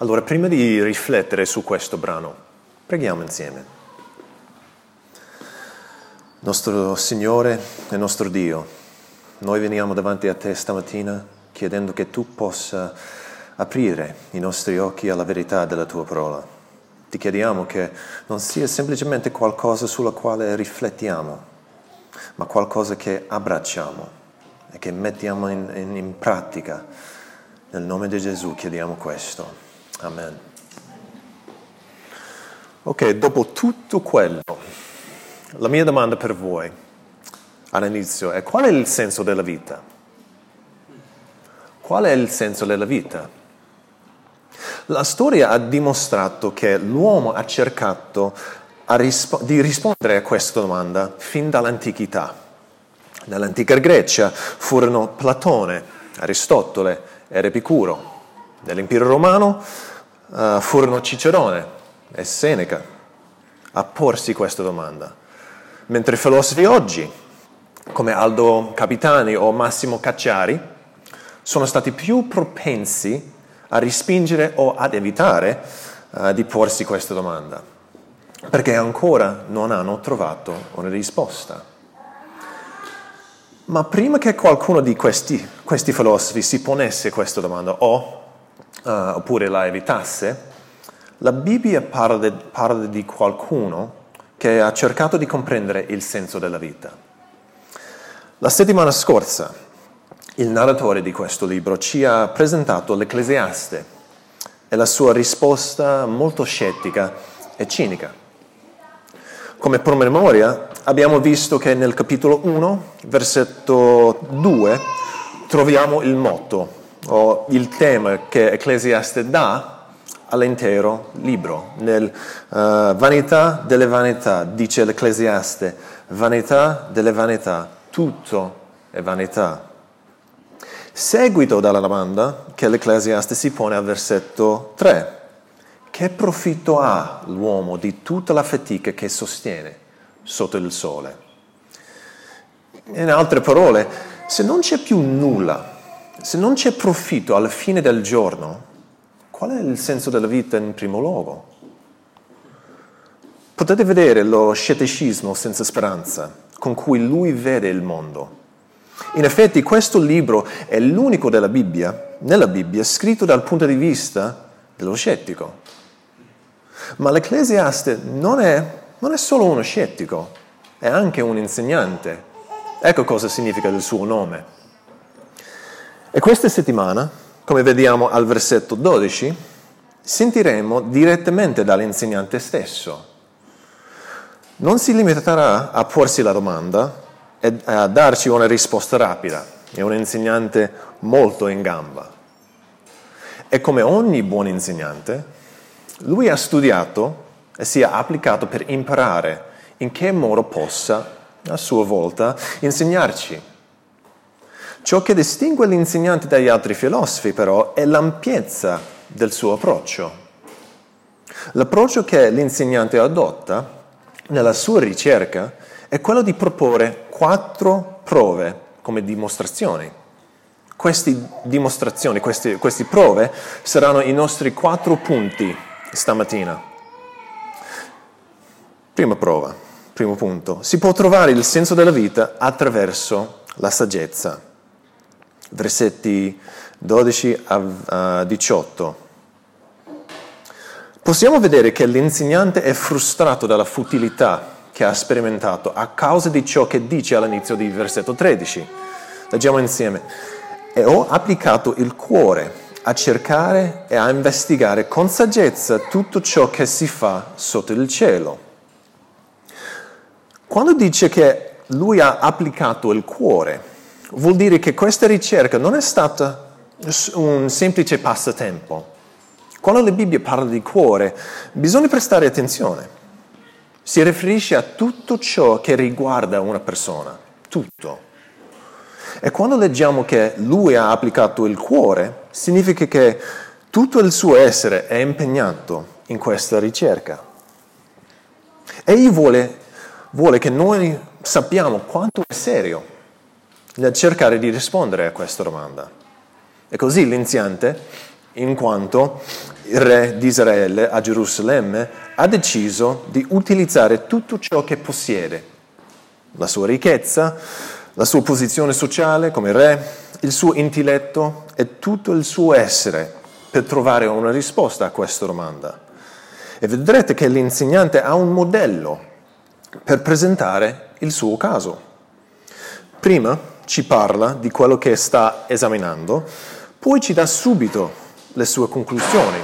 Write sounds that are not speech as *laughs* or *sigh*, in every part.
Allora, prima di riflettere su questo brano, preghiamo insieme. Nostro Signore e nostro Dio, noi veniamo davanti a te stamattina chiedendo che tu possa aprire i nostri occhi alla verità della tua parola. Ti chiediamo che non sia semplicemente qualcosa sulla quale riflettiamo, ma qualcosa che abbracciamo e che mettiamo in, in, in pratica. Nel nome di Gesù chiediamo questo. Amen. Ok, dopo tutto quello, la mia domanda per voi all'inizio è qual è il senso della vita? Qual è il senso della vita? La storia ha dimostrato che l'uomo ha cercato rispo- di rispondere a questa domanda fin dall'antichità. Nell'antica Grecia furono Platone, Aristotele ed Epicuro. Nell'impero romano uh, furono Cicerone e Seneca a porsi questa domanda. Mentre i filosofi oggi, come Aldo Capitani o Massimo Cacciari, sono stati più propensi a respingere o ad evitare uh, di porsi questa domanda, perché ancora non hanno trovato una risposta. Ma prima che qualcuno di questi, questi filosofi si ponesse questa domanda o uh, oppure la evitasse, la Bibbia parla, parla di qualcuno che ha cercato di comprendere il senso della vita. La settimana scorsa il narratore di questo libro ci ha presentato l'Ecclesiaste e la sua risposta molto scettica e cinica. Come promemoria abbiamo visto che nel capitolo 1, versetto 2, troviamo il motto o il tema che Ecclesiaste dà all'intero libro. Nel uh, vanità delle vanità, dice l'Ecclesiaste, vanità delle vanità, tutto è vanità. Seguito dalla domanda che l'Ecclesiaste si pone al versetto 3. Che profitto ha l'uomo di tutta la fatica che sostiene sotto il sole? In altre parole, se non c'è più nulla se non c'è profitto alla fine del giorno, qual è il senso della vita in primo luogo? Potete vedere lo scetticismo senza speranza con cui lui vede il mondo. In effetti questo libro è l'unico della Bibbia, nella Bibbia, scritto dal punto di vista dello scettico. Ma l'Ecclesiaste non è, non è solo uno scettico, è anche un insegnante. Ecco cosa significa il suo nome. E questa settimana, come vediamo al versetto 12, sentiremo direttamente dall'insegnante stesso. Non si limiterà a porsi la domanda e a darci una risposta rapida, è un insegnante molto in gamba. E come ogni buon insegnante, lui ha studiato e si è applicato per imparare in che modo possa, a sua volta, insegnarci Ciò che distingue l'insegnante dagli altri filosofi però è l'ampiezza del suo approccio. L'approccio che l'insegnante adotta nella sua ricerca è quello di proporre quattro prove come dimostrazioni. Queste dimostrazioni, queste, queste prove saranno i nostri quattro punti stamattina. Prima prova, primo punto. Si può trovare il senso della vita attraverso la saggezza versetti 12 a 18. Possiamo vedere che l'insegnante è frustrato dalla futilità che ha sperimentato a causa di ciò che dice all'inizio del versetto 13. Leggiamo insieme. E ho applicato il cuore a cercare e a investigare con saggezza tutto ciò che si fa sotto il cielo. Quando dice che lui ha applicato il cuore, vuol dire che questa ricerca non è stata un semplice passatempo. Quando la Bibbia parla di cuore, bisogna prestare attenzione. Si riferisce a tutto ciò che riguarda una persona, tutto. E quando leggiamo che lui ha applicato il cuore, significa che tutto il suo essere è impegnato in questa ricerca. Egli vuole, vuole che noi sappiamo quanto è serio nel cercare di rispondere a questa domanda. E così l'insegnante, in quanto il re di Israele a Gerusalemme ha deciso di utilizzare tutto ciò che possiede, la sua ricchezza, la sua posizione sociale come re, il suo intelletto e tutto il suo essere per trovare una risposta a questa domanda. E vedrete che l'insegnante ha un modello per presentare il suo caso. Prima ci parla di quello che sta esaminando, poi ci dà subito le sue conclusioni,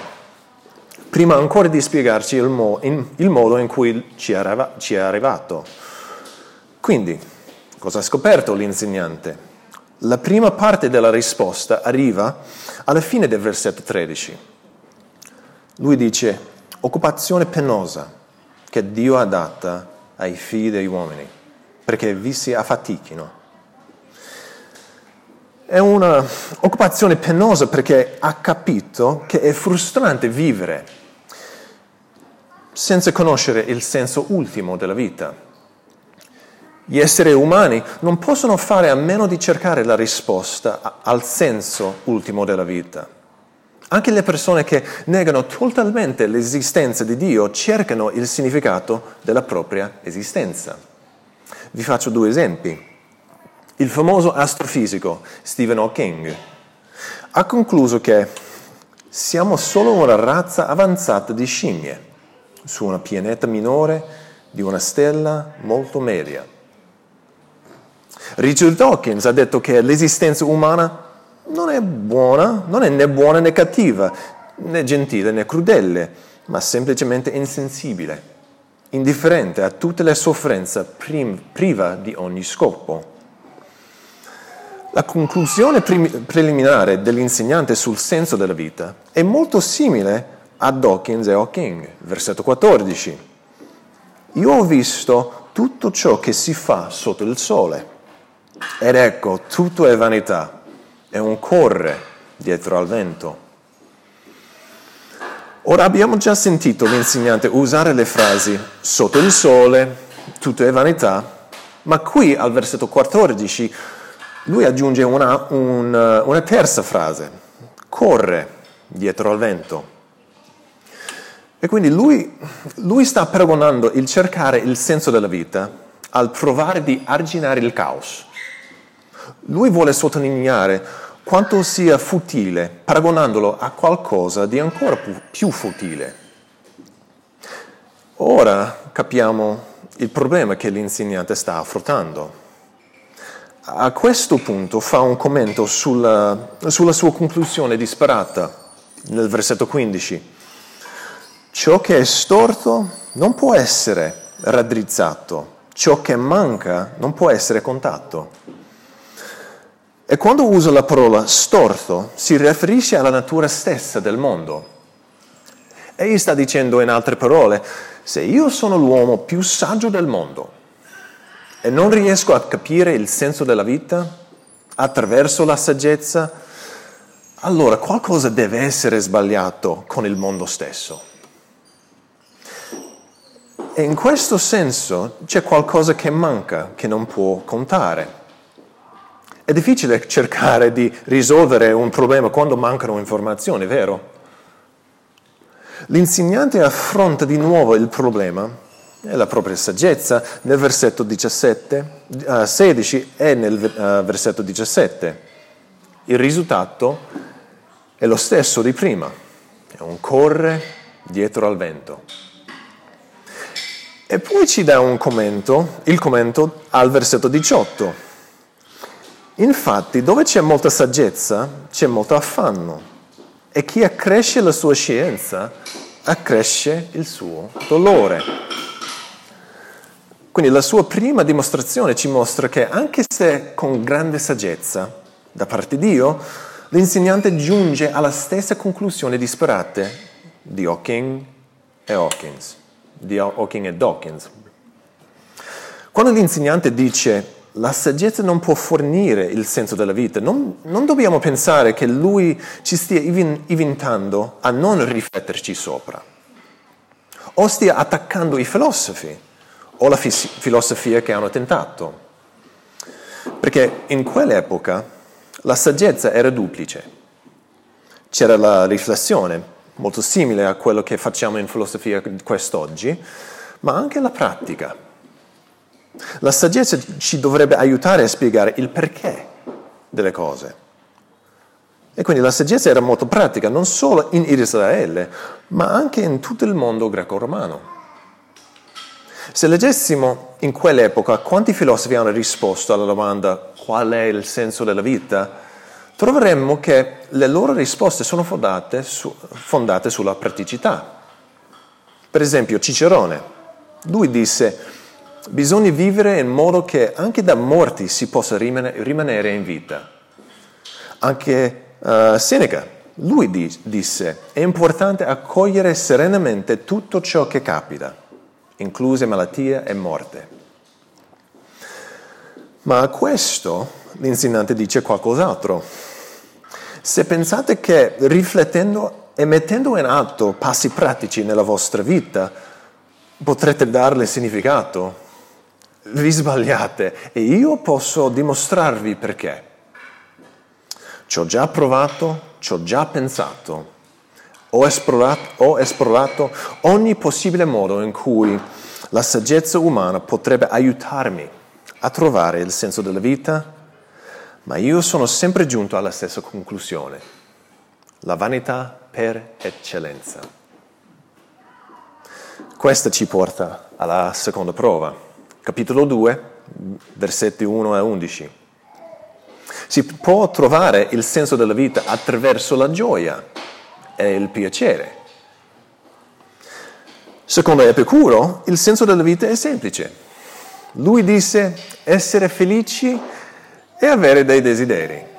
prima ancora di spiegarci il, mo- in, il modo in cui ci arriva- ci è arrivato. Quindi, cosa ha scoperto l'insegnante? La prima parte della risposta arriva alla fine del versetto 13. Lui dice, occupazione penosa che Dio ha data ai figli degli uomini, perché vi si affatichino. È un'occupazione penosa perché ha capito che è frustrante vivere senza conoscere il senso ultimo della vita. Gli esseri umani non possono fare a meno di cercare la risposta al senso ultimo della vita. Anche le persone che negano totalmente l'esistenza di Dio cercano il significato della propria esistenza. Vi faccio due esempi. Il famoso astrofisico Stephen Hawking ha concluso che siamo solo una razza avanzata di scimmie su una pianeta minore di una stella molto media. Richard Dawkins ha detto che l'esistenza umana non è buona, non è né buona né cattiva, né gentile né crudele, ma semplicemente insensibile, indifferente a tutte le sofferenze, priva di ogni scopo. La conclusione preliminare dell'insegnante sul senso della vita è molto simile a Dawkins e Hawking, versetto 14. Io ho visto tutto ciò che si fa sotto il sole ed ecco, tutto è vanità è un corre dietro al vento. Ora abbiamo già sentito l'insegnante usare le frasi sotto il sole, tutto è vanità, ma qui al versetto 14 lui aggiunge una, una, una terza frase, corre dietro al vento. E quindi lui, lui sta paragonando il cercare il senso della vita al provare di arginare il caos. Lui vuole sottolineare quanto sia futile, paragonandolo a qualcosa di ancora più futile. Ora capiamo il problema che l'insegnante sta affrontando. A questo punto fa un commento sulla, sulla sua conclusione disperata nel versetto 15. Ciò che è storto non può essere raddrizzato, ciò che manca non può essere contatto. E quando usa la parola storto si riferisce alla natura stessa del mondo. Egli sta dicendo in altre parole, se io sono l'uomo più saggio del mondo e non riesco a capire il senso della vita attraverso la saggezza, allora qualcosa deve essere sbagliato con il mondo stesso. E in questo senso c'è qualcosa che manca, che non può contare. È difficile cercare di risolvere un problema quando mancano informazioni, vero? L'insegnante affronta di nuovo il problema la propria saggezza nel versetto 17, uh, 16 e nel uh, versetto 17. Il risultato è lo stesso di prima, è un corre dietro al vento. E poi ci dà un commento, il commento al versetto 18 Infatti, dove c'è molta saggezza, c'è molto affanno. E chi accresce la sua scienza, accresce il suo dolore. Quindi la sua prima dimostrazione ci mostra che anche se con grande saggezza da parte di Dio, l'insegnante giunge alla stessa conclusione disperata di Hawking e Hawkins, di Hawking e Dawkins. Quando l'insegnante dice la saggezza non può fornire il senso della vita. Non, non dobbiamo pensare che lui ci stia invitando a non rifletterci sopra, o stia attaccando i filosofi o la fis- filosofia che hanno tentato. Perché in quell'epoca la saggezza era duplice. C'era la riflessione, molto simile a quello che facciamo in filosofia quest'oggi, ma anche la pratica. La saggezza ci dovrebbe aiutare a spiegare il perché delle cose. E quindi la saggezza era molto pratica, non solo in Israele, ma anche in tutto il mondo greco-romano. Se leggessimo in quell'epoca quanti filosofi hanno risposto alla domanda qual è il senso della vita, troveremmo che le loro risposte sono fondate, su, fondate sulla praticità. Per esempio Cicerone, lui disse bisogna vivere in modo che anche da morti si possa rimanere in vita. Anche Uh, Seneca, lui di, disse, è importante accogliere serenamente tutto ciò che capita, incluse malattie e morte. Ma a questo l'insegnante dice qualcos'altro. Se pensate che riflettendo e mettendo in atto passi pratici nella vostra vita potrete darle significato, vi sbagliate e io posso dimostrarvi perché. Ci ho già provato, ci ho già pensato, ho esplorato, ho esplorato ogni possibile modo in cui la saggezza umana potrebbe aiutarmi a trovare il senso della vita, ma io sono sempre giunto alla stessa conclusione, la vanità per eccellenza. Questa ci porta alla seconda prova, capitolo 2, versetti 1 a 11. Si può trovare il senso della vita attraverso la gioia e il piacere. Secondo Epicuro, il senso della vita è semplice. Lui disse essere felici e avere dei desideri.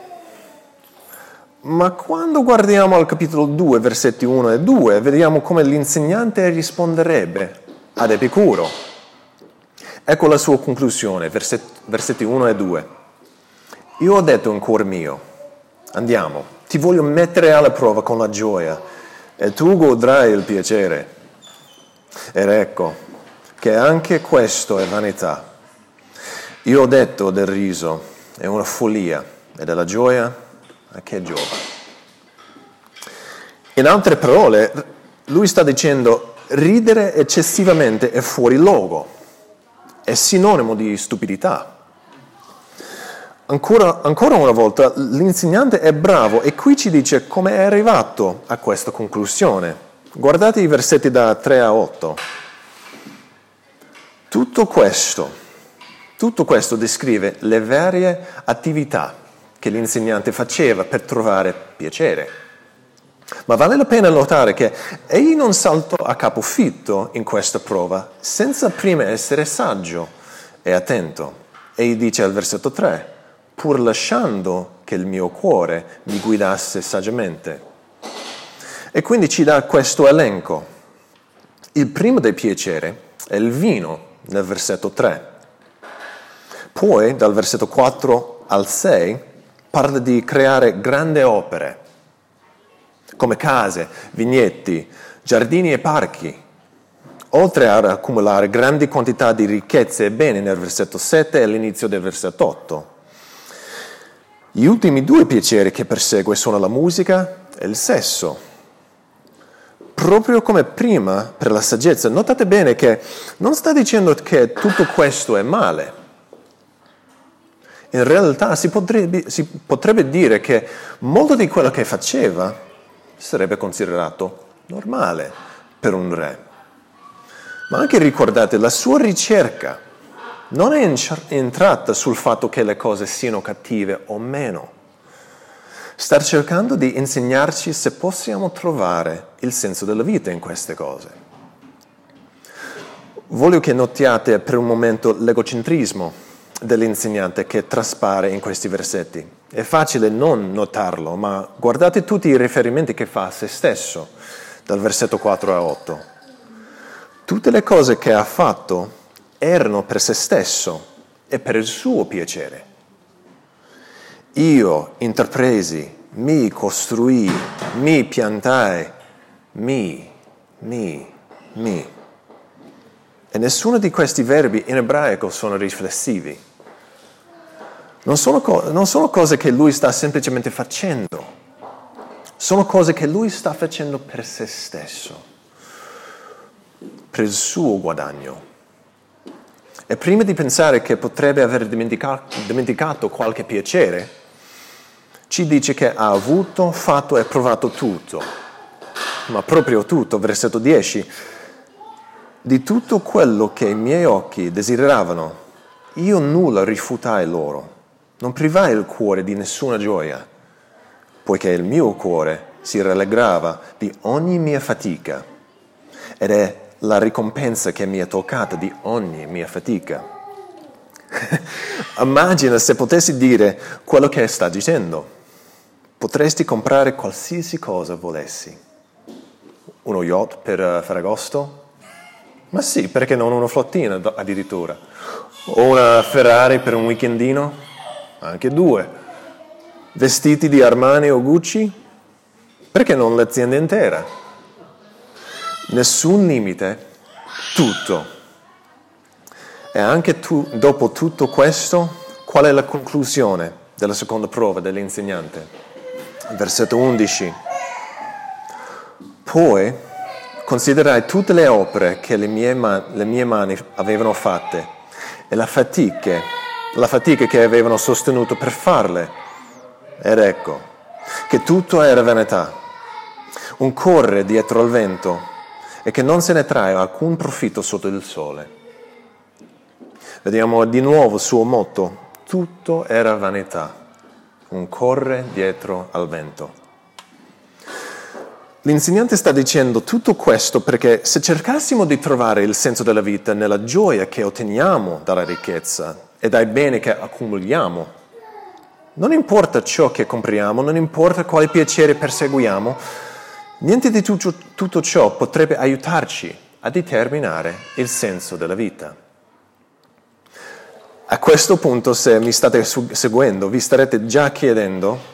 Ma quando guardiamo al capitolo 2, versetti 1 e 2, vediamo come l'insegnante risponderebbe ad Epicuro. Ecco la sua conclusione, versetti 1 e 2. Io ho detto in cuore mio, andiamo, ti voglio mettere alla prova con la gioia e tu godrai il piacere. Ed ecco che anche questo è vanità. Io ho detto del riso è una follia e della gioia a che giova. In altre parole, lui sta dicendo ridere eccessivamente è fuori luogo, è sinonimo di stupidità. Ancora, ancora, una volta l'insegnante è bravo e qui ci dice come è arrivato a questa conclusione. Guardate i versetti da 3 a 8. Tutto questo, tutto questo descrive le varie attività che l'insegnante faceva per trovare piacere. Ma vale la pena notare che egli non saltò a capofitto in questa prova senza prima essere saggio e attento. Egli dice al versetto 3, pur lasciando che il mio cuore mi guidasse saggiamente. E quindi ci dà questo elenco. Il primo dei piaceri è il vino, nel versetto 3. Poi, dal versetto 4 al 6, parla di creare grandi opere, come case, vignetti, giardini e parchi, oltre ad accumulare grandi quantità di ricchezze e beni nel versetto 7 e all'inizio del versetto 8. Gli ultimi due piaceri che persegue sono la musica e il sesso. Proprio come prima per la saggezza, notate bene che non sta dicendo che tutto questo è male. In realtà si potrebbe, si potrebbe dire che molto di quello che faceva sarebbe considerato normale per un re. Ma anche ricordate la sua ricerca non è entrata sul fatto che le cose siano cattive o meno. Sta cercando di insegnarci se possiamo trovare il senso della vita in queste cose. Voglio che notiate per un momento l'egocentrismo dell'insegnante che traspare in questi versetti. È facile non notarlo, ma guardate tutti i riferimenti che fa a se stesso, dal versetto 4 a 8. Tutte le cose che ha fatto erano per se stesso e per il suo piacere. Io intrapresi, mi costruì, mi piantai, mi, mi, mi. E nessuno di questi verbi in ebraico sono riflessivi. Non sono, co- non sono cose che lui sta semplicemente facendo sono cose che lui sta facendo per se stesso, per il suo guadagno. E prima di pensare che potrebbe aver dimenticato, qualche piacere, ci dice che ha avuto, fatto e provato tutto, ma proprio tutto, versetto 10, di tutto quello che i miei occhi desideravano, io nulla rifutai loro, non privai il cuore di nessuna gioia, poiché il mio cuore si rallegrava di ogni mia fatica. Ed è la ricompensa che mi è toccata di ogni mia fatica. *laughs* Immagina se potessi dire quello che sta dicendo. Potresti comprare qualsiasi cosa volessi. Uno yacht per uh, Ferragosto? Ma sì, perché non una flottina addirittura? O una Ferrari per un weekendino? Anche due. Vestiti di Armani o Gucci? Perché non l'azienda intera? Nessun limite, tutto. E anche tu, dopo tutto questo, qual è la conclusione della seconda prova dell'insegnante? Versetto 11. Poi considerai tutte le opere che le mie, man- le mie mani avevano fatte e la fatica, la fatica che avevano sostenuto per farle. Ed ecco che tutto era vanità, un correre dietro al vento e che non se ne trae alcun profitto sotto il sole. Vediamo di nuovo il suo motto, tutto era vanità, un corre dietro al vento. L'insegnante sta dicendo tutto questo perché se cercassimo di trovare il senso della vita nella gioia che otteniamo dalla ricchezza e dai beni che accumuliamo, non importa ciò che compriamo, non importa quali piaceri perseguiamo, Niente di tutto, tutto ciò potrebbe aiutarci a determinare il senso della vita. A questo punto, se mi state seguendo, vi starete già chiedendo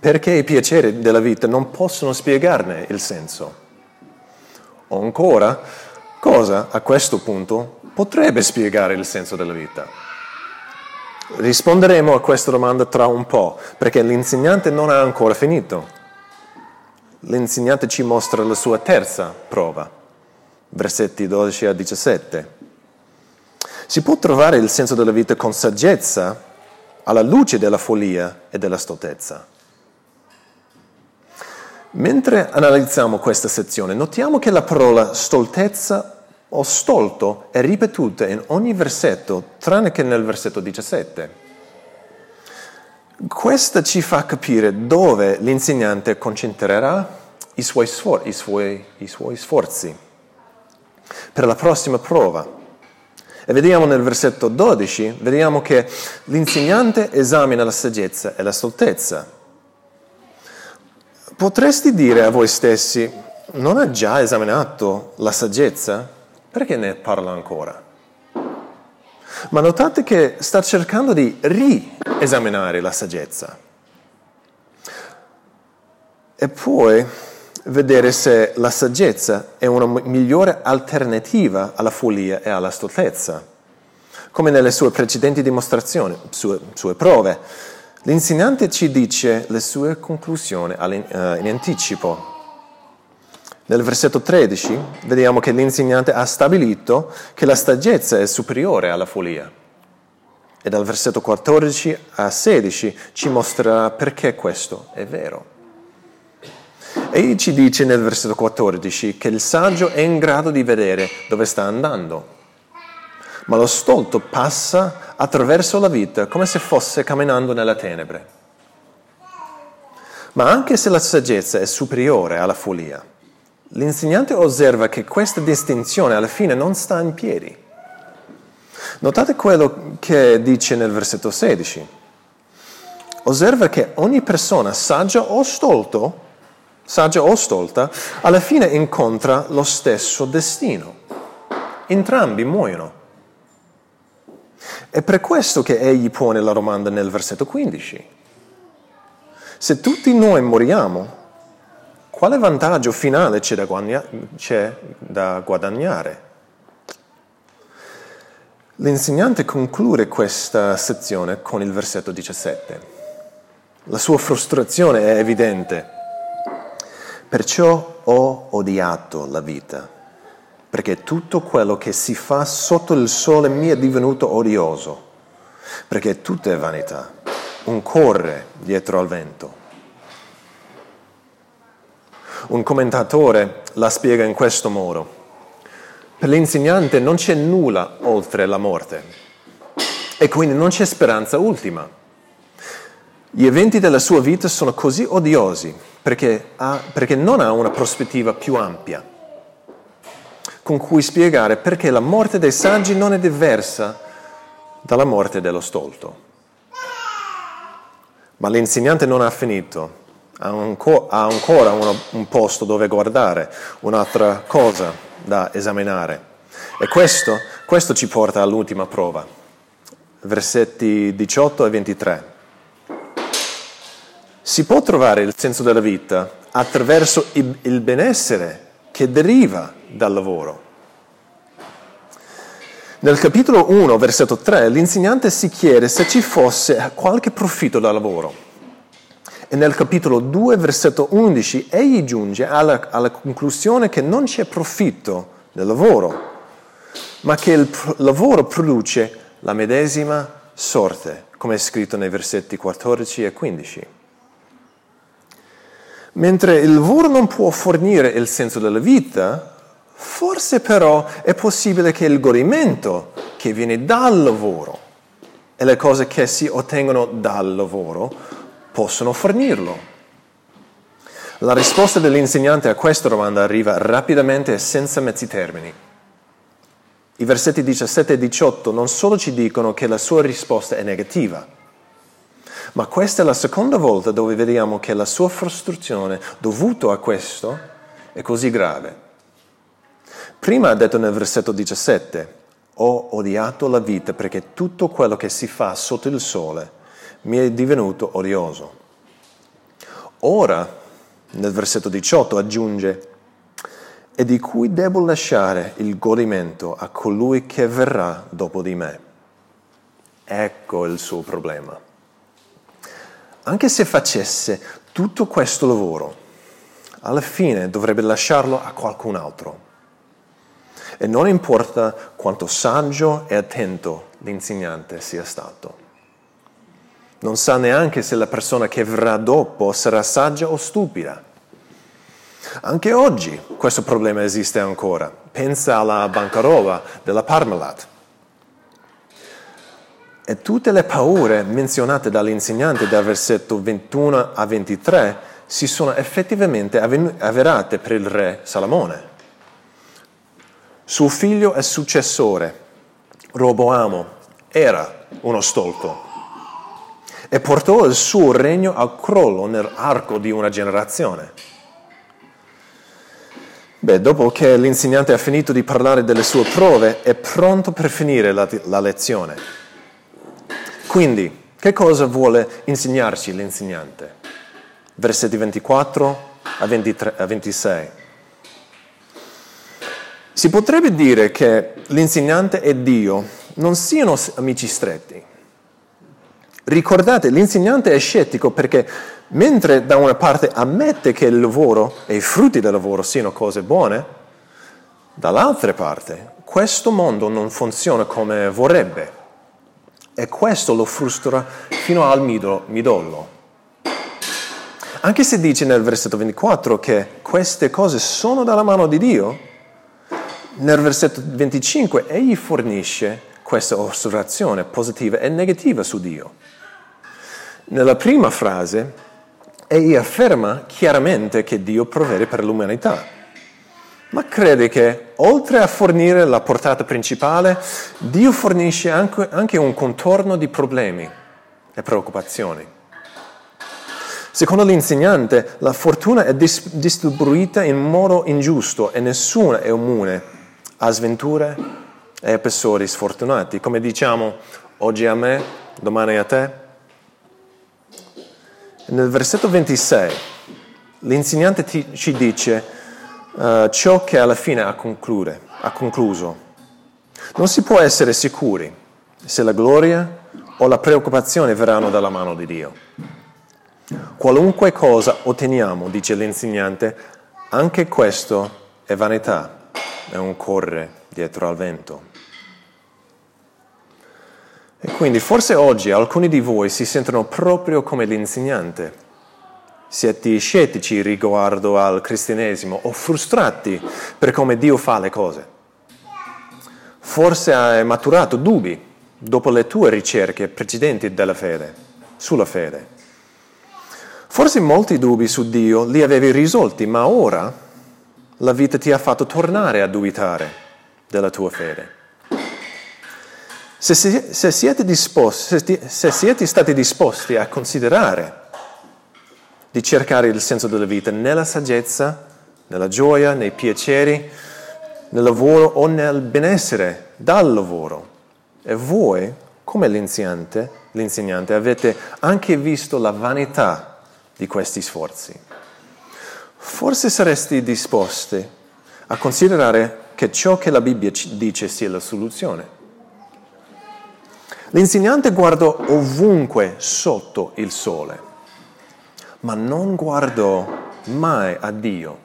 perché i piaceri della vita non possono spiegarne il senso. O ancora, cosa a questo punto potrebbe spiegare il senso della vita? Risponderemo a questa domanda tra un po', perché l'insegnante non ha ancora finito l'insegnante ci mostra la sua terza prova, versetti 12 a 17. Si può trovare il senso della vita con saggezza alla luce della follia e della stoltezza. Mentre analizziamo questa sezione, notiamo che la parola stoltezza o stolto è ripetuta in ogni versetto, tranne che nel versetto 17. Questo ci fa capire dove l'insegnante concentrerà i suoi, sfor- i, suoi, i suoi, sforzi per la prossima prova. E vediamo nel versetto 12, vediamo che l'insegnante esamina la saggezza e la stoltezza. Potresti dire a voi stessi, non ha già esaminato la saggezza? Perché ne parla ancora? Ma notate che sta cercando di riesaminare la saggezza. E poi vedere se la saggezza è una migliore alternativa alla follia e alla stoltezza. Come nelle sue precedenti dimostrazioni, sue, sue prove, l'insegnante ci dice le sue conclusioni in anticipo. Nel versetto 13 vediamo che l'insegnante ha stabilito che la saggezza è superiore alla follia. E dal versetto 14 a 16 ci mostrerà perché questo è vero. Egli ci dice nel versetto 14 che il saggio è in grado di vedere dove sta andando, ma lo stolto passa attraverso la vita come se fosse camminando nella tenebre. Ma anche se la saggezza è superiore alla follia, L'insegnante osserva che questa distinzione alla fine non sta in piedi. Notate quello che dice nel versetto 16. Osserva che ogni persona saggia o stolto, saggia o stolta, alla fine incontra lo stesso destino. Entrambi muoiono. È per questo che egli pone la domanda nel versetto 15. Se tutti noi moriamo, quale vantaggio finale c'è da, guadagna- c'è da guadagnare? L'insegnante conclude questa sezione con il versetto 17. La sua frustrazione è evidente. Perciò ho odiato la vita, perché tutto quello che si fa sotto il sole mi è divenuto odioso, perché tutto è vanità, un corre dietro al vento. Un commentatore la spiega in questo modo. Per l'insegnante non c'è nulla oltre la morte e quindi non c'è speranza ultima. Gli eventi della sua vita sono così odiosi perché, ha, perché non ha una prospettiva più ampia con cui spiegare perché la morte dei saggi non è diversa dalla morte dello stolto. Ma l'insegnante non ha finito, ha, ancora un posto dove guardare, un'altra cosa da esaminare. E questo, questo ci porta all'ultima prova, versetti 18 e 23. Si può trovare il senso della vita attraverso il benessere che deriva dal lavoro. Nel capitolo 1, versetto 3, l'insegnante si chiede se ci fosse qualche profitto dal lavoro. E nel capitolo 2, versetto 11, egli giunge alla, alla conclusione che non c'è profitto nel lavoro, ma che il lavoro produce la medesima sorte, come è scritto nei versetti 14 e 15. Mentre il lavoro non può fornire il senso della vita, forse però è possibile che il godimento che viene dal lavoro e le cose che si ottengono dal lavoro possono fornirlo. La risposta dell'insegnante a questa domanda arriva rapidamente e senza mezzi termini. I versetti 17 e 18 non solo ci dicono che la sua risposta è negativa, ma questa è la seconda volta dove vediamo che la sua frustrazione dovuta a questo è così grave. Prima ha detto nel versetto 17, ho odiato la vita perché tutto quello che si fa sotto il sole mi è divenuto odioso. Ora, nel versetto 18, aggiunge, e di cui devo lasciare il godimento a colui che verrà dopo di me. Ecco il suo problema anche se facesse tutto questo lavoro, alla fine dovrebbe lasciarlo a qualcun altro. E non importa quanto saggio e attento l'insegnante sia stato. Non sa neanche se la persona che verrà dopo sarà saggia o stupida. Anche oggi questo problema esiste ancora. Pensa alla bancarola della Parmalat e tutte le paure menzionate dall'insegnante dal versetto 21 a 23 si sono effettivamente avverate per il re Salomone. Suo figlio e successore, Roboamo, era uno stolto e portò il suo regno al crollo nell'arco di una generazione. Beh, dopo che l'insegnante ha finito di parlare delle sue prove, è pronto per finire la, la lezione. Quindi, che cosa vuole insegnarci l'insegnante? Versetti 24 a, 23, a 26. Si potrebbe dire che l'insegnante e Dio non siano amici stretti. Ricordate, l'insegnante è scettico perché mentre da una parte ammette che il lavoro e i frutti del lavoro siano cose buone, dall'altra parte questo mondo non funziona come vorrebbe. E questo lo frustra fino al midollo. Anche se dice nel versetto 24 che queste cose sono dalla mano di Dio, nel versetto 25 egli fornisce questa osservazione positiva e negativa su Dio. Nella prima frase egli afferma chiaramente che Dio provvede per l'umanità ma crede che oltre a fornire la portata principale, Dio fornisce anche, anche un contorno di problemi e preoccupazioni. Secondo l'insegnante, la fortuna è dis- distribuita in modo ingiusto e nessuno è immune a sventure e episodi sfortunati. Come diciamo, oggi a me, domani a te. Nel versetto 26 l'insegnante ti, ci dice uh, ciò che alla fine ha, conclude, ha concluso. Non si può essere sicuri se la gloria o la preoccupazione verranno dalla mano di Dio. Qualunque cosa otteniamo, dice l'insegnante, Anche questo è vanità, è un correre dietro al vento. E quindi forse oggi alcuni di voi si sentono proprio come l'insegnante. Siete scettici riguardo al cristianesimo o frustrati per come Dio fa le cose. Forse hai maturato dubbi dopo le tue ricerche precedenti della fede, sulla fede. Forse molti dubbi su Dio li avevi risolti, ma ora la vita ti ha fatto tornare a dubitare della tua fede. Se, se, siete, disposti, se siete stati disposti a considerare di cercare il senso della vita nella saggezza, nella gioia, nei piaceri, nel lavoro o nel benessere dal lavoro, e voi, come l'insegnante, l'insegnante avete anche visto la vanità di questi sforzi. Forse saresti disposti a considerare che ciò che la Bibbia dice sia la soluzione. L'insegnante guardò ovunque sotto il sole, ma non guardò mai a Dio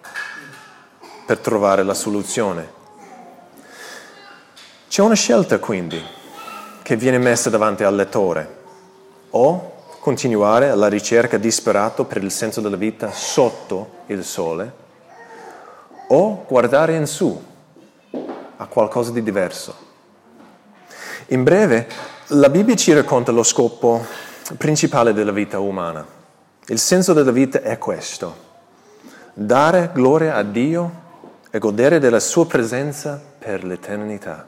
per trovare la soluzione. C'è una scelta quindi che viene messa davanti al lettore. O continuare alla ricerca disperata per il senso della vita sotto il sole o guardare in su a qualcosa di diverso. In breve, la Bibbia ci racconta lo scopo principale della vita umana. Il senso della vita è questo, dare gloria a Dio e godere della sua presenza per l'eternità.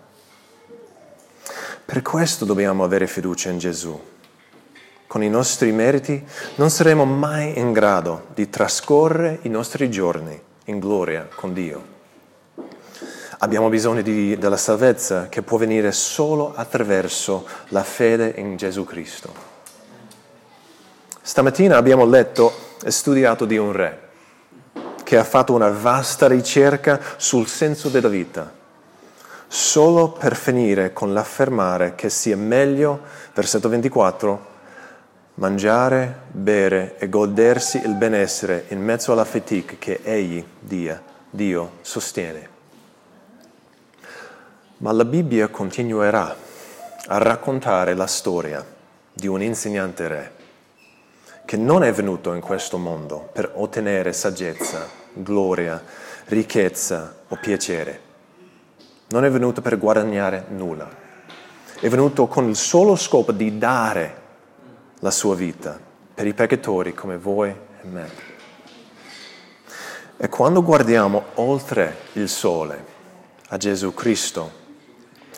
Per questo dobbiamo avere fiducia in Gesù con i nostri meriti, non saremo mai in grado di trascorrere i nostri giorni in gloria con Dio. Abbiamo bisogno di, della salvezza che può venire solo attraverso la fede in Gesù Cristo. Stamattina abbiamo letto e studiato di un re che ha fatto una vasta ricerca sul senso della vita, solo per finire con l'affermare che sia meglio, versetto 24, mangiare, bere e godersi il benessere in mezzo alla fatica che egli, Dio, Dio sostiene. Ma la Bibbia continuerà a raccontare la storia di un insegnante re che non è venuto in questo mondo per ottenere saggezza, gloria, ricchezza o piacere. Non è venuto per guadagnare nulla. È venuto con il solo scopo di dare la sua vita per i peccatori come voi e me. E quando guardiamo oltre il sole a Gesù Cristo,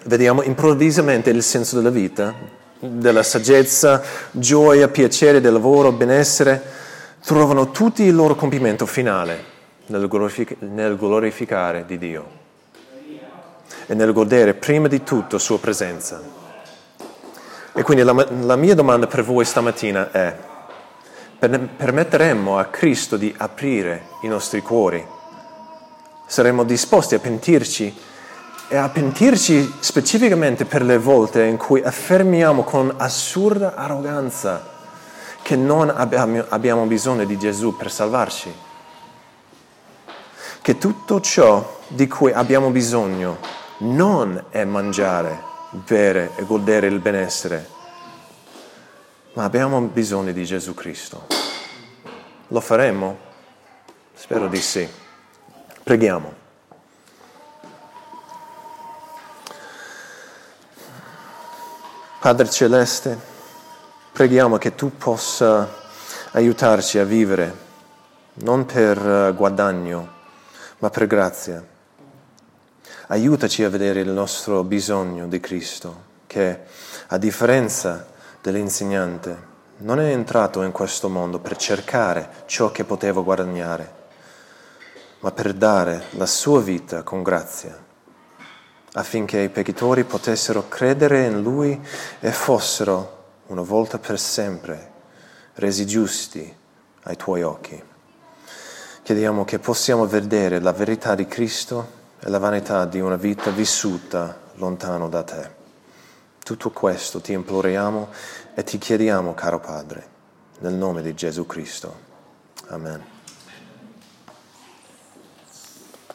vediamo improvvisamente il senso della vita, della saggezza, gioia, piacere del lavoro, benessere, trovano tutti il loro compimento finale nel, glorific- nel glorificare di Dio e nel godere prima di tutto sua presenza. E quindi la, la mia domanda per voi stamattina è, permetteremmo a Cristo di aprire i nostri cuori? Saremmo disposti a pentirci e a pentirci specificamente per le volte in cui affermiamo con assurda arroganza che non abbiamo, bisogno di Gesù per salvarci? Che tutto ciò di cui abbiamo bisogno non è mangiare, bere e godere il benessere, ma abbiamo bisogno di Gesù Cristo. Lo faremo? Spero di sì. Preghiamo. Padre Celeste, preghiamo che tu possa aiutarci a vivere non per eh, guadagno, ma per grazia. Aiutaci a vedere il nostro bisogno di Cristo, che a differenza dell'insegnante non è entrato in questo mondo per cercare ciò che poteva guadagnare, ma per dare la sua vita con grazia, affinché i peccatori potessero credere in Lui e fossero, una volta per sempre, resi giusti ai tuoi occhi. Chiediamo che possiamo vedere la verità di Cristo e la vanità di una vita vissuta lontano da te. Tutto questo ti imploriamo e ti chiediamo, caro Padre, nel nome di Gesù Cristo. Amen.